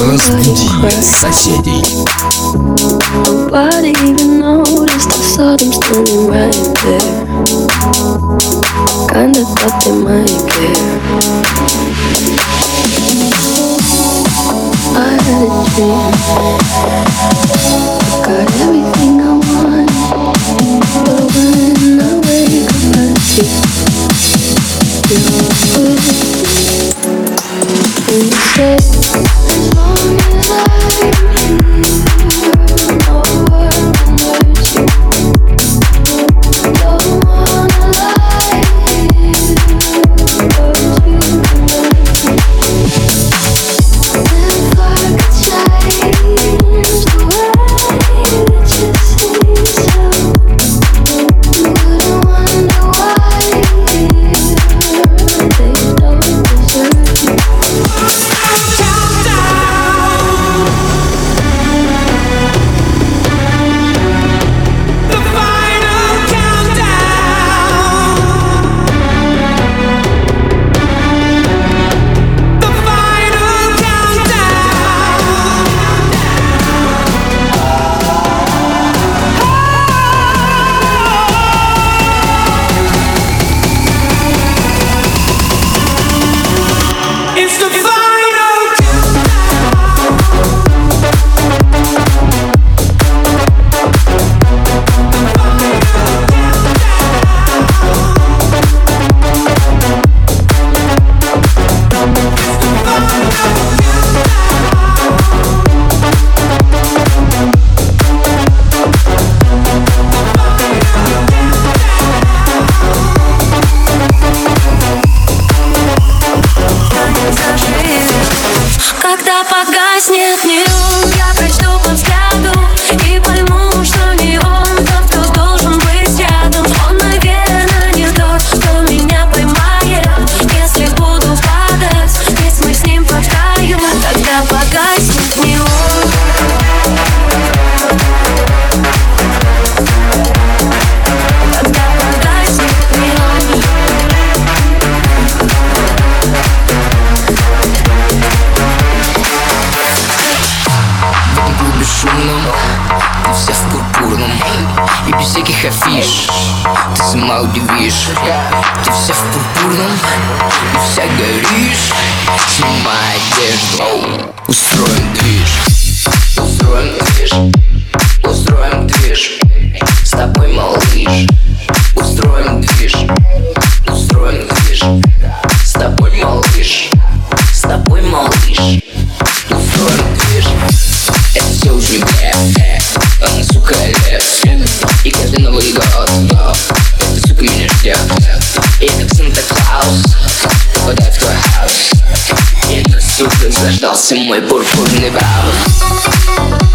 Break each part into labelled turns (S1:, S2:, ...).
S1: разбуди соседей.
S2: Nobody even noticed, I saw them standing right there. Kinda thought they might care. I had a dream. I got everything I want, but when I wake up, I see you're with me. And you said. Thank you.
S3: Сука заждался мой пурпурный браун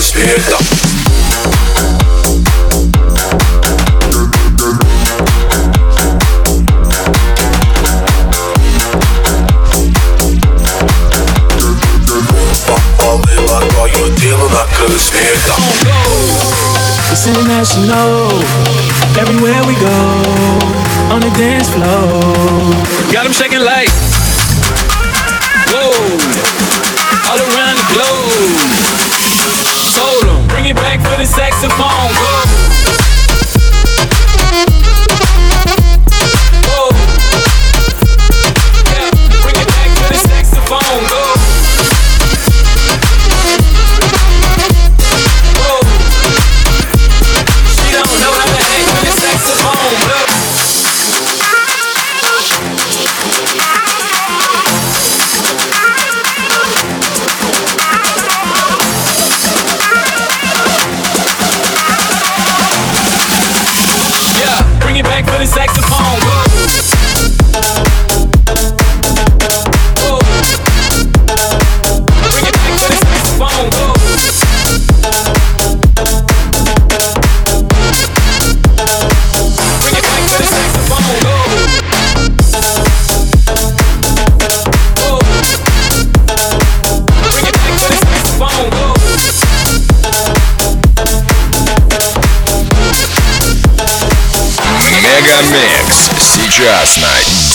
S4: spirit.
S5: Oh. go.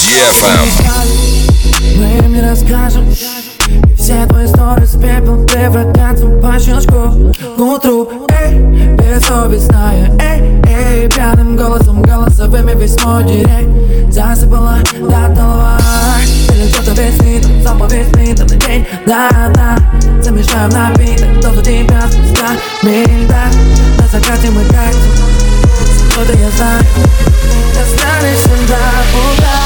S1: DFM. Мы
S6: им не расскажем. Все твои сторис пепел превратятся по щелчку к утру Эй, бессовестная Эй, эй, пьяным голосом голосовыми весь мой директ. Засыпала до толова Или кто-то весь спит, заповедь спит на день. Да, да, замешаем напиток Дозу тебя с да На закате мы как Что-то я знаю. Останешься до утра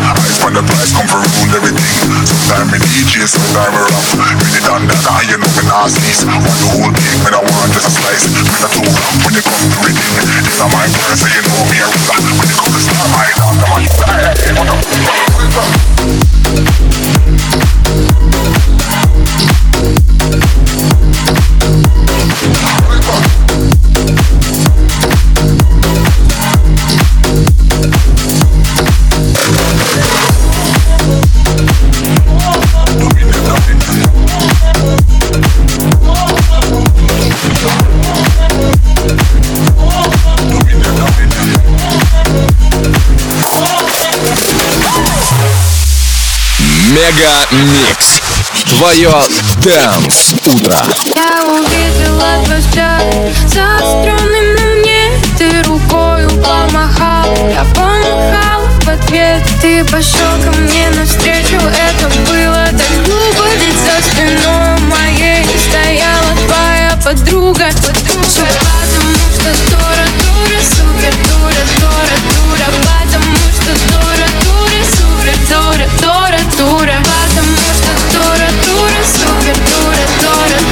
S7: Eyes from the price come for rule everything. Sometimes me DJ, sometimes me rough Really done that, I you know me not sneeze Want the whole cake, me not want just a slice. Me not too rough when it come to reading This a my verse, so you know me a ruler When it to star, I down the man Hey, hey, hey.
S1: Мега Микс. Твое Dance Утро.
S8: Я увидела дождя за струнами мне. Ты рукою помахал, я помахал в ответ. Ты пошел ко мне навстречу, это было так глупо Ведь за спиной моей стояла твоя подруга. Все потому, что дура, дура, супер, дура, дура, дура. Потому что дура дура, потому что дура, дура, супер дура, дура, дура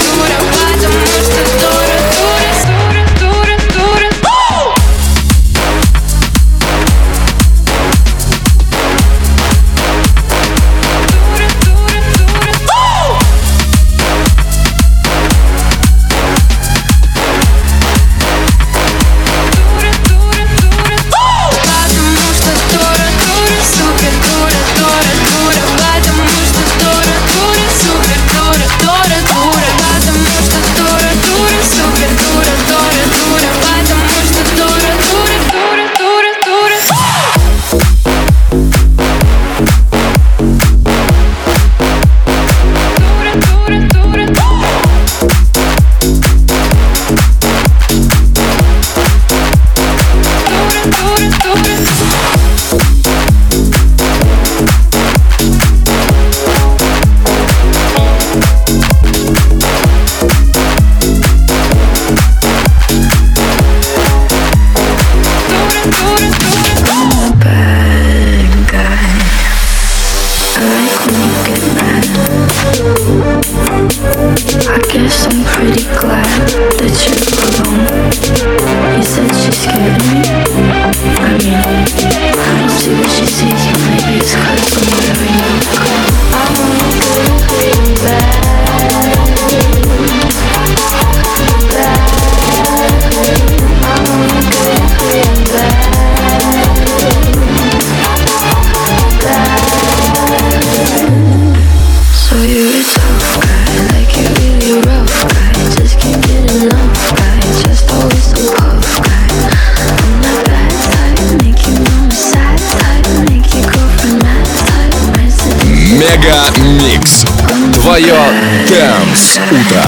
S9: Утро.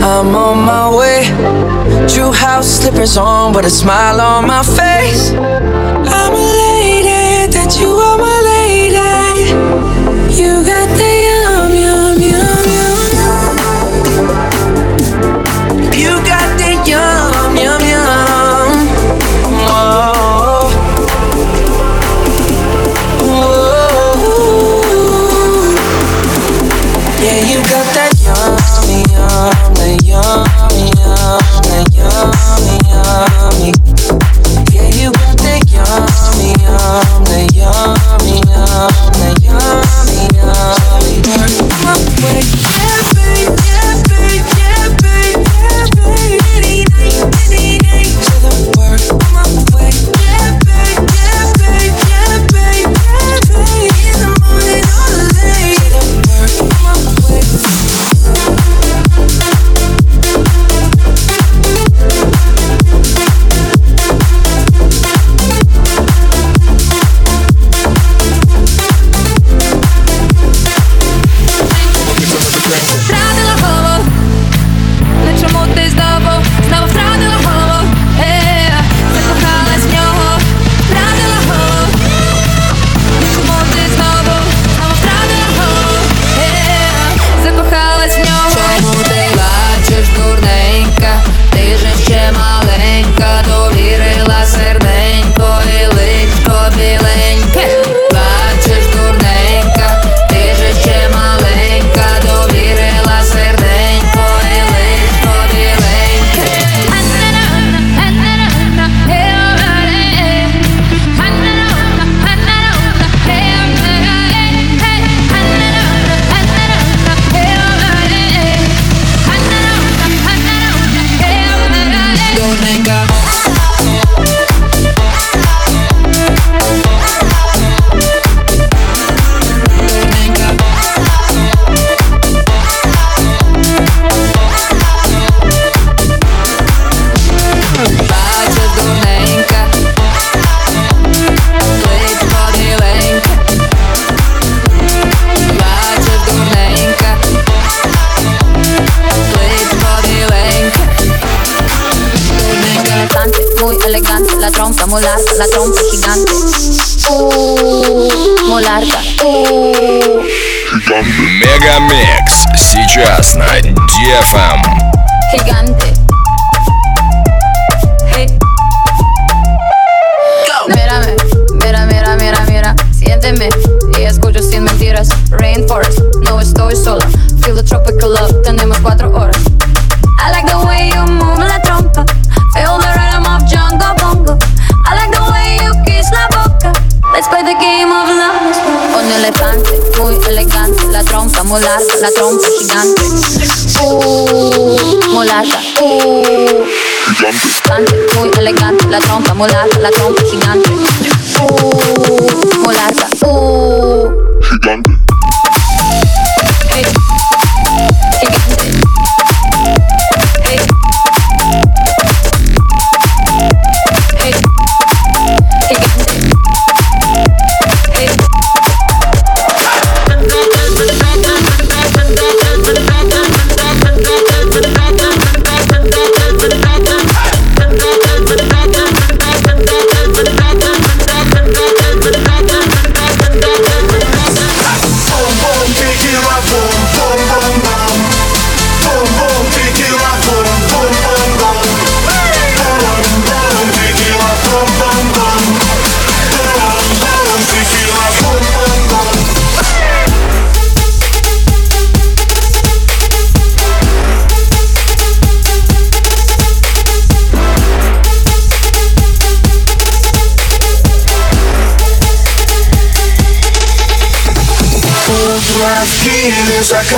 S10: I'm on my way. True house slippers on, but a smile on my face.
S11: trompa molarga, la trompa gigante. Uh, molarga, uh.
S1: Мегамикс. Сейчас на DFM.
S11: gigante. Hey. Mírame, mira, mira, mira, mira, siénteme y escucho sin mentiras. Rainforest, no estoy sola. Feel the tropical love, tenemos cuatro horas. I like the way you move Un elefante, muy elegante. La trompa molarga, la trompa gigante. Uh, uh. Gigante, muy elegante. La trompa molarga, la trompa gigante. Uh, molarga, uh. Hey.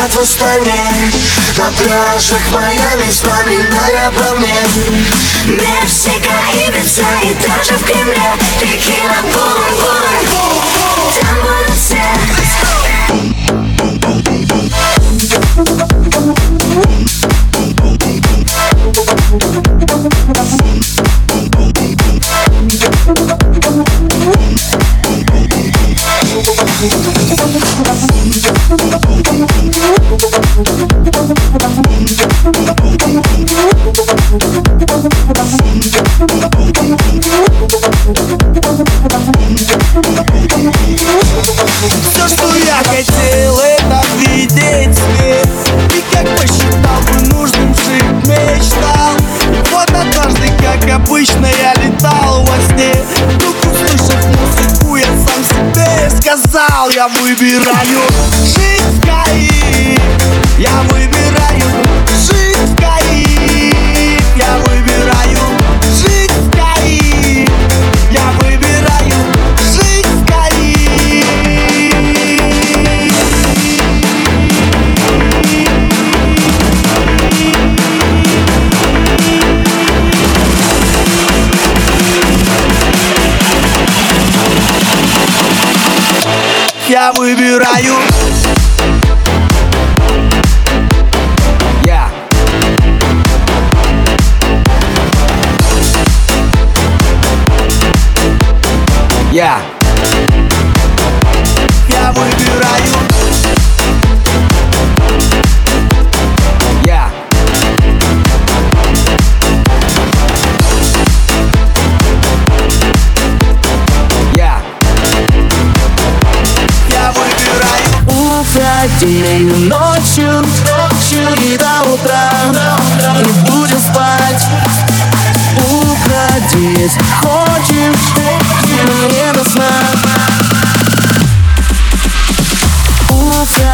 S12: Киеве, закат в Астане На пляжах Майами вспоминая
S13: обо мне. Мексика, Ибица и даже в Кремле. Текила, бум, бум Там
S14: сказал Я выбираю жить Я выбираю.
S10: Я. Я.
S14: Я выбираю
S12: день, ночью, ночью и до утра Не будем спать. Уходить хочешь, но не до сна. Утро,